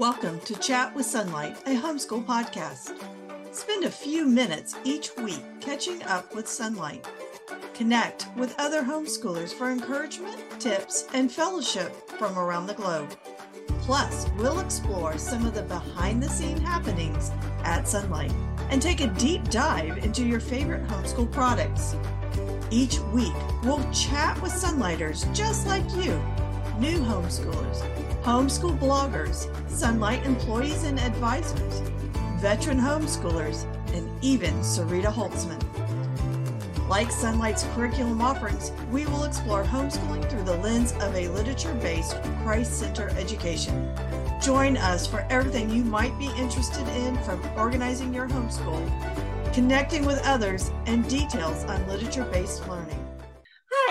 Welcome to Chat with Sonlight, a homeschool podcast. Spend a few minutes each week catching up with Sonlight. Connect with other homeschoolers for encouragement, tips, and fellowship from around the globe. Plus, we'll explore some of the behind the scene happenings at Sonlight and take a deep dive into your favorite homeschool products. Each week, we'll chat with Sonlighters just like you, new homeschoolers, homeschool bloggers, Sonlight employees and advisors, veteran homeschoolers, and even Sarita Holzmann. Like Sonlight's curriculum offerings, we will explore homeschooling through the lens of a literature based Christ Center education. Join us for everything you might be interested in from organizing your homeschool, connecting with others, and details on literature based learning.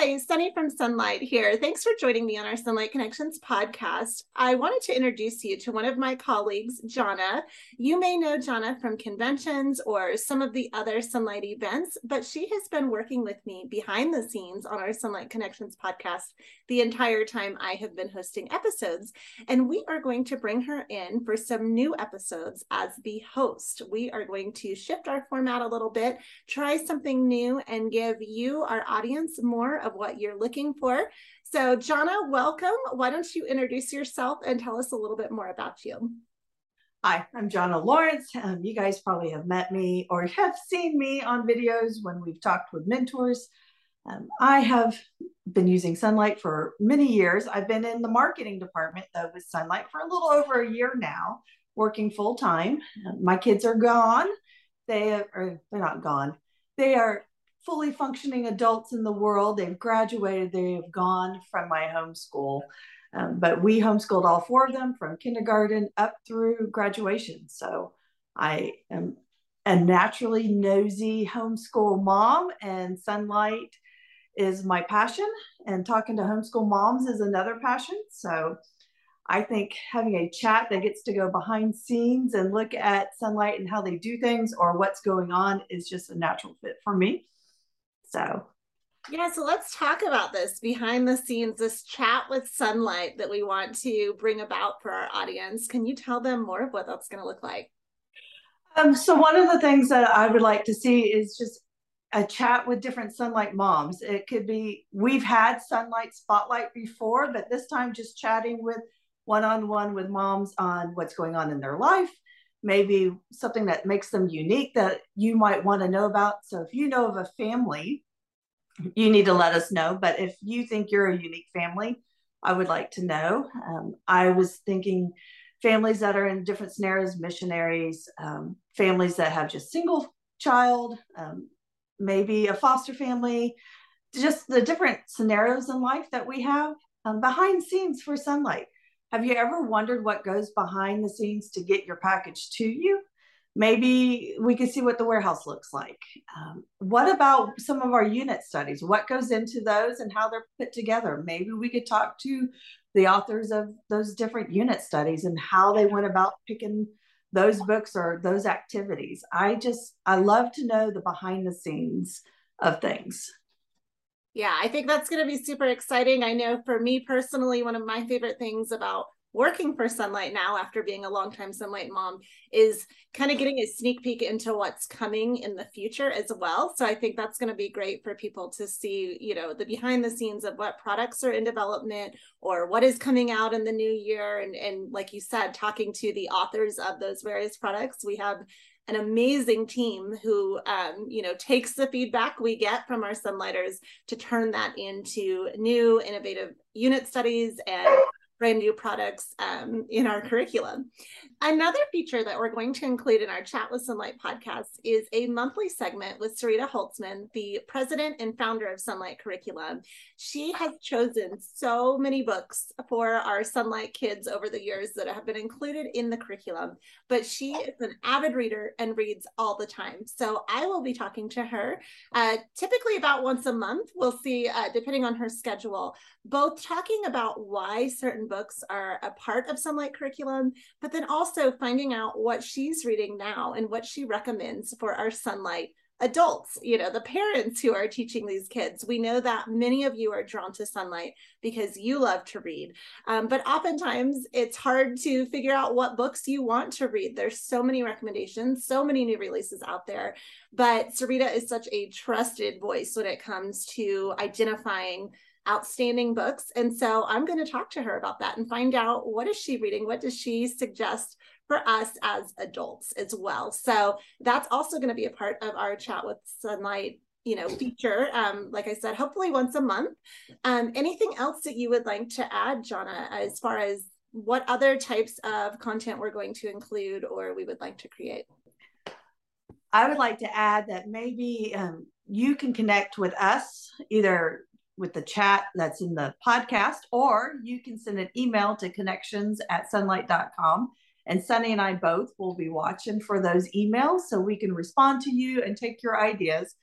Hi, Sunny from Sonlight here. Thanks for joining me on our Sonlight Connections podcast. I wanted to introduce you to one of my colleagues, Jana. You may know Jana from conventions or some of the other Sonlight events, but she has been working with me behind the scenes on our Sonlight Connections podcast the entire time I have been hosting episodes. And we are going to bring her in for some new episodes as the host. We are going to shift our format a little bit, try something new, and give you, our audience, more of what you're looking for. So, Jana, welcome. Why don't you introduce yourself and tell us a little bit more about you? Hi, I'm Jana Lawrence. Um, you guys probably have met me or have seen me on videos when we've talked with mentors. Um, I have been using Sonlight for many years. I've been in the marketing department though with Sonlight for a little over a year now, working full time. Uh, my kids are gone. They are they're not gone. They are fully functioning adults in the world. They've graduated, they have gone from my homeschool. Um, but we homeschooled all four of them from kindergarten up through graduation. So I am a naturally nosy homeschool mom, and Sonlight is my passion, and talking to homeschool moms is another passion. So I think having a chat that gets to go behind scenes and look at Sonlight and how they do things or what's going on is just a natural fit for me. So, yeah, so let's talk about this behind the scenes, this chat with Sonlight that we want to bring about for our audience. Can you tell them more of what that's going to look like? Um, so, one of the things that I would like to see is just a chat with different Sonlight moms. It could be we've had Sonlight spotlight before, but this time just chatting with one on one with moms on what's going on in their life, maybe something that makes them unique that you might want to know about. So if you know of a family, you need to let us know. But if you think you're a unique family, I would like to know. Um, I was thinking families that are in different scenarios, missionaries, um, families that have just single child, um, maybe a foster family, just the different scenarios in life that we have um, behind scenes for Sonlight have you ever wondered what goes behind the scenes to get your package to you? Maybe we could see what the warehouse looks like. Um, what about some of our unit studies? What goes into those and how they're put together? Maybe we could talk to the authors of those different unit studies and how they went about picking those books or those activities. I just, I love to know the behind the scenes of things. Yeah, I think that's going to be super exciting. I know for me personally, one of my favorite things about working for Sonlight now after being a longtime Sonlight mom is kind of getting a sneak peek into what's coming in the future as well. So I think that's going to be great for people to see, you know, the behind the scenes of what products are in development or what is coming out in the new year. And, and like you said, talking to the authors of those various products. We have an amazing team who um, you know takes the feedback we get from our Sonlighters to turn that into new innovative unit studies and brand new products um, in our curriculum. Another feature that we're going to include in our Chat with Sonlight podcast is a monthly segment with Sarita Holzmann, the president and founder of Sonlight Curriculum. She has chosen so many books for our Sonlight kids over the years that have been included in the curriculum, but she is an avid reader and reads all the time. So I will be talking to her uh, typically about once a month. We'll see, uh, depending on her schedule, both talking about why certain books are a part of Sonlight curriculum, but then also finding out what she's reading now and what she recommends for our Sonlight adults, you know, the parents who are teaching these kids. We know that many of you are drawn to Sonlight because you love to read. Um, but oftentimes it's hard to figure out what books you want to read. There's so many recommendations, so many new releases out there. But Sarita is such a trusted voice when it comes to identifying outstanding books. And so i'm going to talk to her about that and find out what is she reading? What does she suggest for us as adults as well. So that's also going to be a part of our chat with Sonlight you know feature um like i said hopefully once a month. Um anything else that you would like to add jonna as far as what other types of content we're going to include or we would like to create? I would like to add that maybe um, you can connect with us either with the chat that's in the podcast or you can send an email to connections at sonlight.com and Sunny and I both will be watching for those emails so we can respond to you and take your ideas.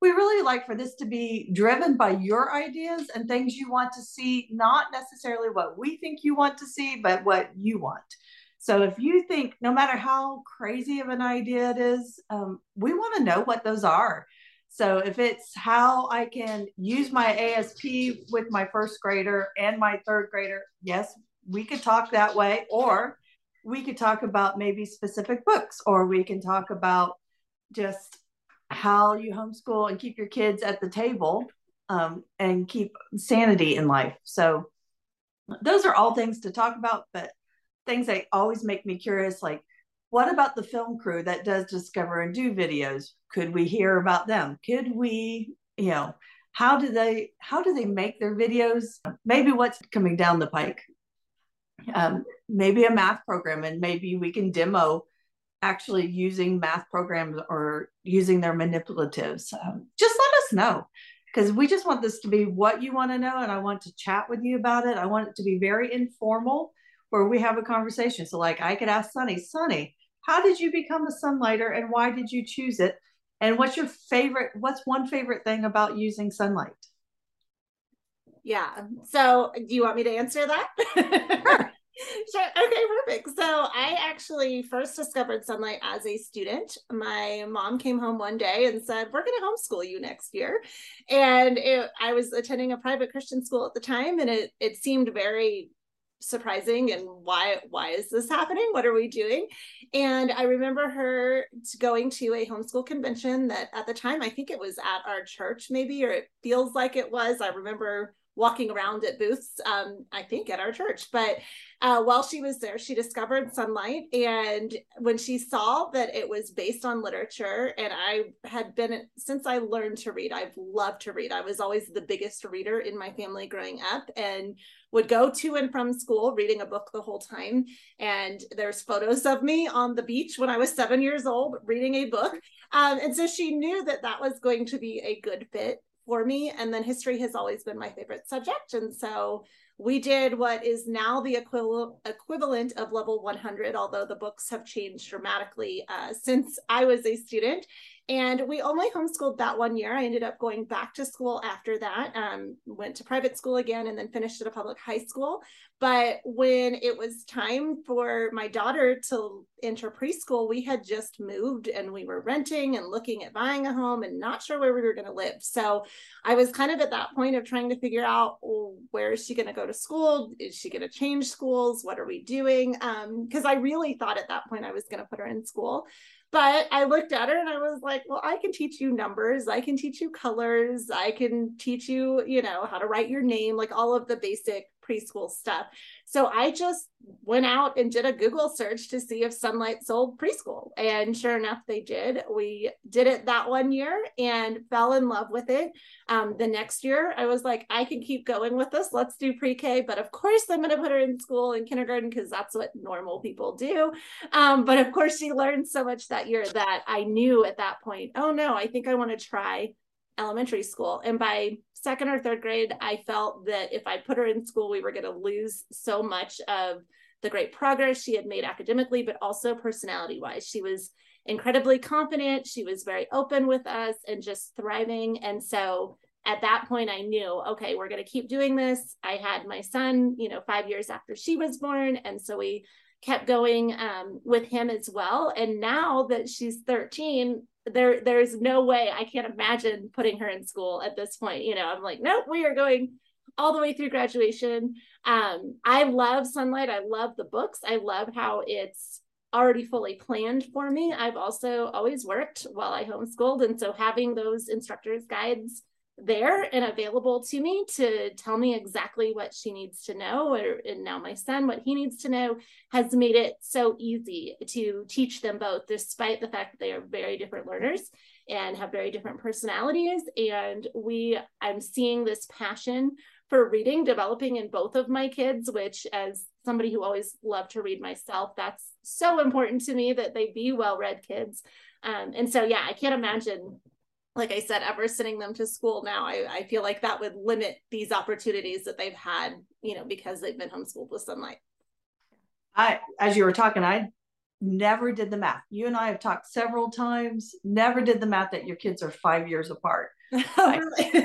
We really like for this to be driven by your ideas and things you want to see, not necessarily what we think you want to see, but what you want. So if you think, no matter how crazy of an idea it is, um, we want to know what those are. So if it's how I can use my ASP with my first grader and my third grader, yes, we could talk that way. Or we could talk about maybe specific books or we can talk about just how you homeschool and keep your kids at the table um, and keep sanity in life so those are all things to talk about but things that always make me curious like what about the film crew that does discover and do videos? Could we hear about them? Could we you know how do they how do they make their videos? Maybe what's coming down the pike. Um, maybe a math program and maybe we can demo actually using math programs or using their manipulatives. Um, just let us know because we just want this to be what you want to know and i want to chat with you about it. I want it to be very informal where we have a conversation. So like i could ask sunny sunny how did you become a Sonlighter and why did you choose it and what's your favorite what's one favorite thing about using Sonlight yeah so do you want me to answer that sure. Sure. Okay, perfect. So I actually first discovered Sonlight as a student. My mom came home one day and said, "We're going to homeschool you next year," and it, I was attending a private Christian school at the time, and it it seemed very surprising and why why is this happening? What are we doing? And i remember her going to a homeschool convention that at the time i think it was at our church maybe or it feels like it was. I remember walking around at booths, um, I think at our church. But uh, while she was there, she discovered Sonlight. And when she saw that it was based on literature, and I had been, since I learned to read, I've loved to read. I was always the biggest reader in my family growing up and would go to and from school reading a book the whole time. And there's photos of me on the beach when I was seven years old reading a book. Um, and so she knew that that was going to be a good fit for me. And then history has always been my favorite subject. And so we did what is now the equivalent equivalent of level 100, although the books have changed dramatically uh, since I was a student. And we only homeschooled that one year. I ended up going back to school after that, um, went to private school again, and then finished at a public high school. But when it was time for my daughter to enter preschool, we had just moved and we were renting and looking at buying a home and not sure where we were going to live. So I was kind of at that point of trying to figure out well, where is she going to go to school? Is she going to change schools? What are we doing? Because um, I really thought at that point I was going to put her in school. But I looked at her and I was like, well, I can teach you numbers. I can teach you colors. I can teach you, you know, how to write your name, like all of the basic preschool stuff. So I just went out and did a Google search to see if Sonlight sold preschool. And sure enough, they did. We did it that one year and fell in love with it. Um, the next year, I was like, I can keep going with this. Let's do pre K. But of course, I'm going to put her in school in kindergarten because that's what normal people do. Um, but of course, she learned so much that year that I knew at that point, oh no, I think I want to try elementary school. And by second or third grade, I felt that if I put her in school, we were going to lose so much of the great progress she had made academically, but also personality wise. She was incredibly confident. She was very open with us and just thriving. And so at that point, I knew, okay, we're going to keep doing this. I had my son, you know, five years after she was born. And so we kept going um, with him as well. And now that she's 13, there there's no way I can't imagine putting her in school at this point. You know, I'm like, nope, we are going all the way through graduation. Um, I love Sonlight. I love the books. I love how it's already fully planned for me. I've also always worked while I homeschooled. And so having those instructors' guides there and available to me to tell me exactly what she needs to know or and now my son what he needs to know has made it so easy to teach them both despite the fact that they are very different learners and have very different personalities. And we i'm seeing this passion for reading developing in both of my kids which as somebody who always loved to read myself that's so important to me that they be well read kids. Um, and so yeah i can't imagine like I said, ever sending them to school now, I, I feel like that would limit these opportunities that they've had, you know, because they've been homeschooled with Sonlight. I, as you were talking, I never did the math. You and I have talked several times, never did the math that your kids are five years apart. oh, really?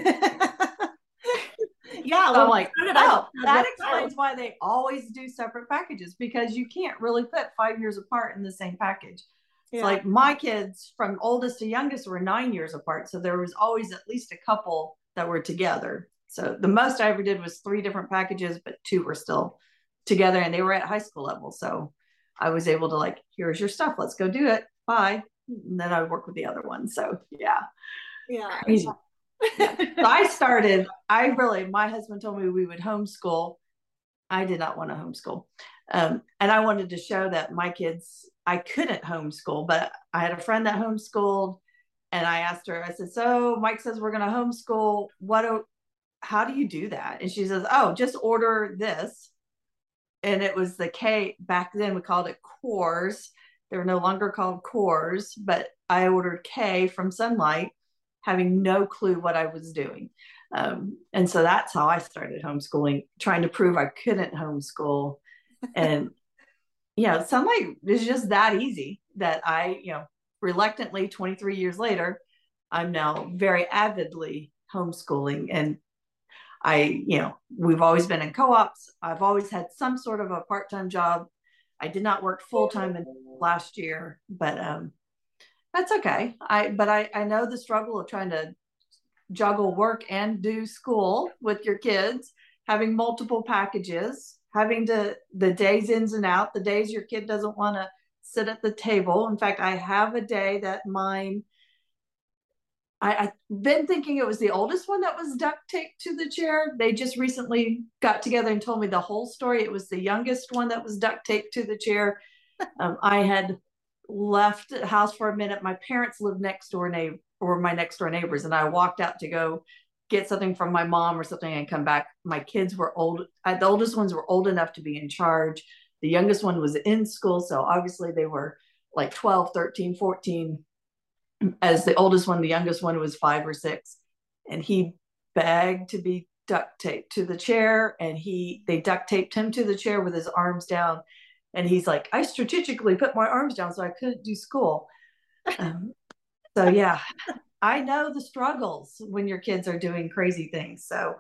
yeah. So well, I'm like, oh, that explains why they always do separate packages because you can't really put five years apart in the same package. Yeah. like my kids from oldest to youngest were nine years apart. So there was always at least a couple that were together. So the most I ever did was three different packages, but two were still together and they were at high school level. So I was able to like, here's your stuff. Let's go do it. Bye. And then I would work with the other one. So yeah. Yeah. Crazy. yeah. So I started, I really, my husband told me we would homeschool. I did not want to homeschool. Um, and I wanted to show that my kids I couldn't homeschool, but I had a friend that homeschooled and I asked her, I said, so Mike says we're going to homeschool. What, do, how do you do that? And she says, oh, just order this. And it was the K back then we called it cores. They're no longer called cores, but I ordered K from Sonlight, having no clue what I was doing. Um, and so that's how I started homeschooling, trying to prove I couldn't homeschool. And you know, Sonlight is just that easy that I, you know, reluctantly 23 years later, I'm now very avidly homeschooling. And I, you know, we've always been in co ops. I've always had some sort of a part time job. I did not work full time last year, but um, that's okay. I, but I, I know the struggle of trying to juggle work and do school with your kids, having multiple packages having to the days ins and out, the days your kid doesn't want to sit at the table. In fact, I have a day that mine. I, I've been thinking it was the oldest one that was duct taped to the chair. They just recently got together and told me the whole story. It was the youngest one that was duct taped to the chair. Um, I had left the house for a minute. My parents lived next door neighbor or my next door neighbors, and I walked out to go get something from my mom or something and come back. My kids were old. Uh, the oldest ones were old enough to be in charge. The youngest one was in school. So obviously they were like 12, 13, 14. As the oldest one, the youngest one was five or six. And he begged to be duct taped to the chair. And he, they duct taped him to the chair with his arms down. And he's like, I strategically put my arms down so I couldn't do school. Um, so yeah, I know the struggles when your kids are doing crazy things. So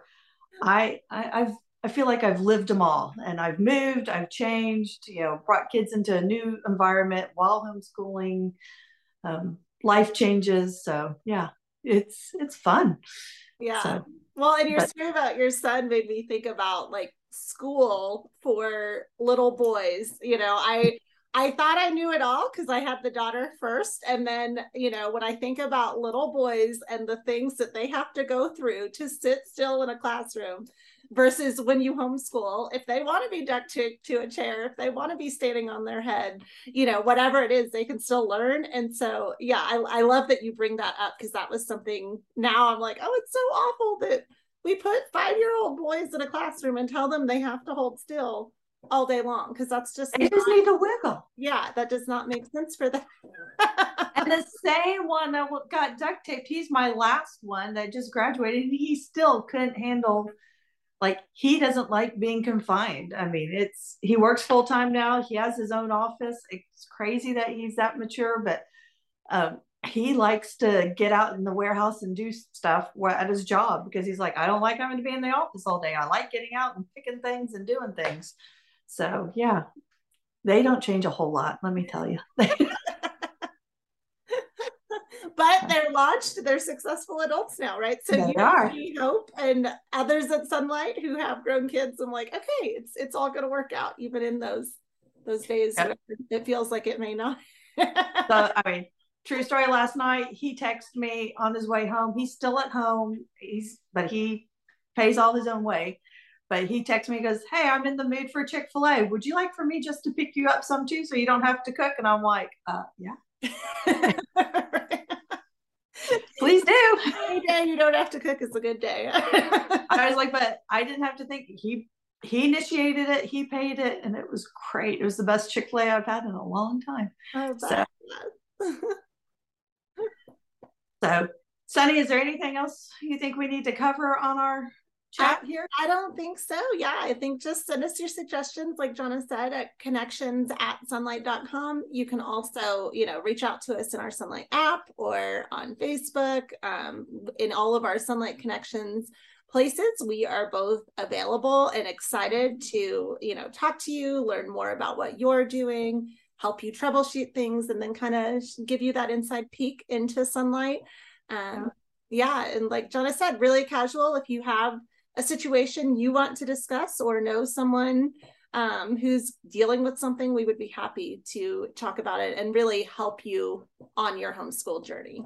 I, I I've I feel like I've lived them all and I've moved, I've changed, you know, brought kids into a new environment while homeschooling, um, life changes. So yeah, it's, it's fun. Yeah. So, well, and your but, story about your son made me think about like school for little boys. You know, I, I thought I knew it all because I had the daughter first. And then, you know, when I think about little boys and the things that they have to go through to sit still in a classroom versus when you homeschool, if they want to be duct taped to a chair, if they want to be standing on their head, you know, whatever it is, they can still learn. And so, yeah, I, I love that you bring that up because that was something now I'm like, oh, it's so awful that we put five year old boys in a classroom and tell them they have to hold still all day long because that's just they just need to wiggle. Yeah, that does not make sense for them. and the same one that got duct taped, he's my last one that just graduated. He still couldn't handle like he doesn't like being confined. I mean, it's he works full time now. He has his own office. It's crazy that he's that mature, but um, he likes to get out in the warehouse and do stuff at his job because he's like, I don't like having to be in the office all day. I like getting out and picking things and doing things. So yeah, they don't change a whole lot, let me tell you. but they're launched, they're successful adults now, right? So They you are. see hope and others at Sonlight who have grown kids. I'm like, okay, it's it's all gonna work out, even in those those days Yep. where it feels like it may not. So I mean, true story. Last night he texted me on his way home. He's still at home. He's but he pays all his own way. But he texted me, he goes, Hey, I'm in the mood for Chick fil A. Would you like for me just to pick you up some too so you don't have to cook? And I'm like, uh, Yeah, please do. Any day you don't have to cook is a good day. I was like, But I didn't have to think. He he initiated it, he paid it, and it was great. It was the best Chick fil A I've had in a long time. So- So, Sunny, is there anything else you think we need to cover on our chat here? I don't think so. Yeah, I think just send us your suggestions, like Jonna said, at connections at sonlight.com. You can also, you know, reach out to us in our Sonlight app or on Facebook. Um, in all of our Sonlight Connections places, we are both available and excited to, you know, talk to you, learn more about what you're doing, help you troubleshoot things, and then kind of give you that inside peek into Sonlight. Um, yeah, and like Jonna said, really casual. If you have a situation you want to discuss or know someone um, who's dealing with something, we would be happy to talk about it and really help you on your homeschool journey.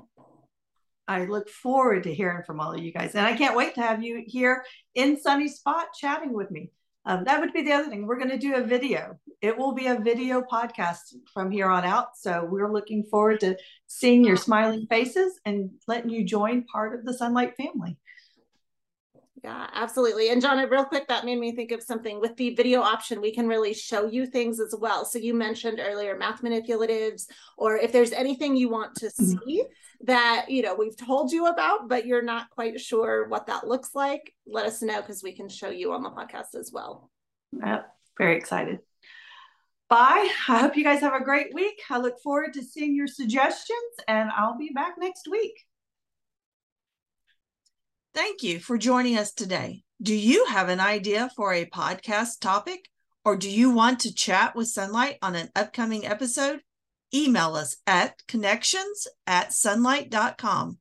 I look forward to hearing from all of you guys. And I can't wait to have you here in Sunny Spot chatting with me. Um, that would be the other thing. We're going to do a video. It will be a video podcast from here on out. So we're looking forward to seeing your smiling faces and letting you join part of the Sonlight family. Yeah, absolutely. And John, real quick, that made me think of something with the video option. We can really show you things as well. So you mentioned earlier math manipulatives, or if there's anything you want to Mhm. see that you know we've told you about, but you're not quite sure what that looks like, let us know because we can show you on the podcast as well. Yep, very excited. Bye. I hope you guys have a great week. I look forward to seeing your suggestions, and I'll be back next week. Thank you for joining us today. Do you have an idea for a podcast topic or do you want to chat with Sonlight on an upcoming episode? Email us at connections at sonlight.com.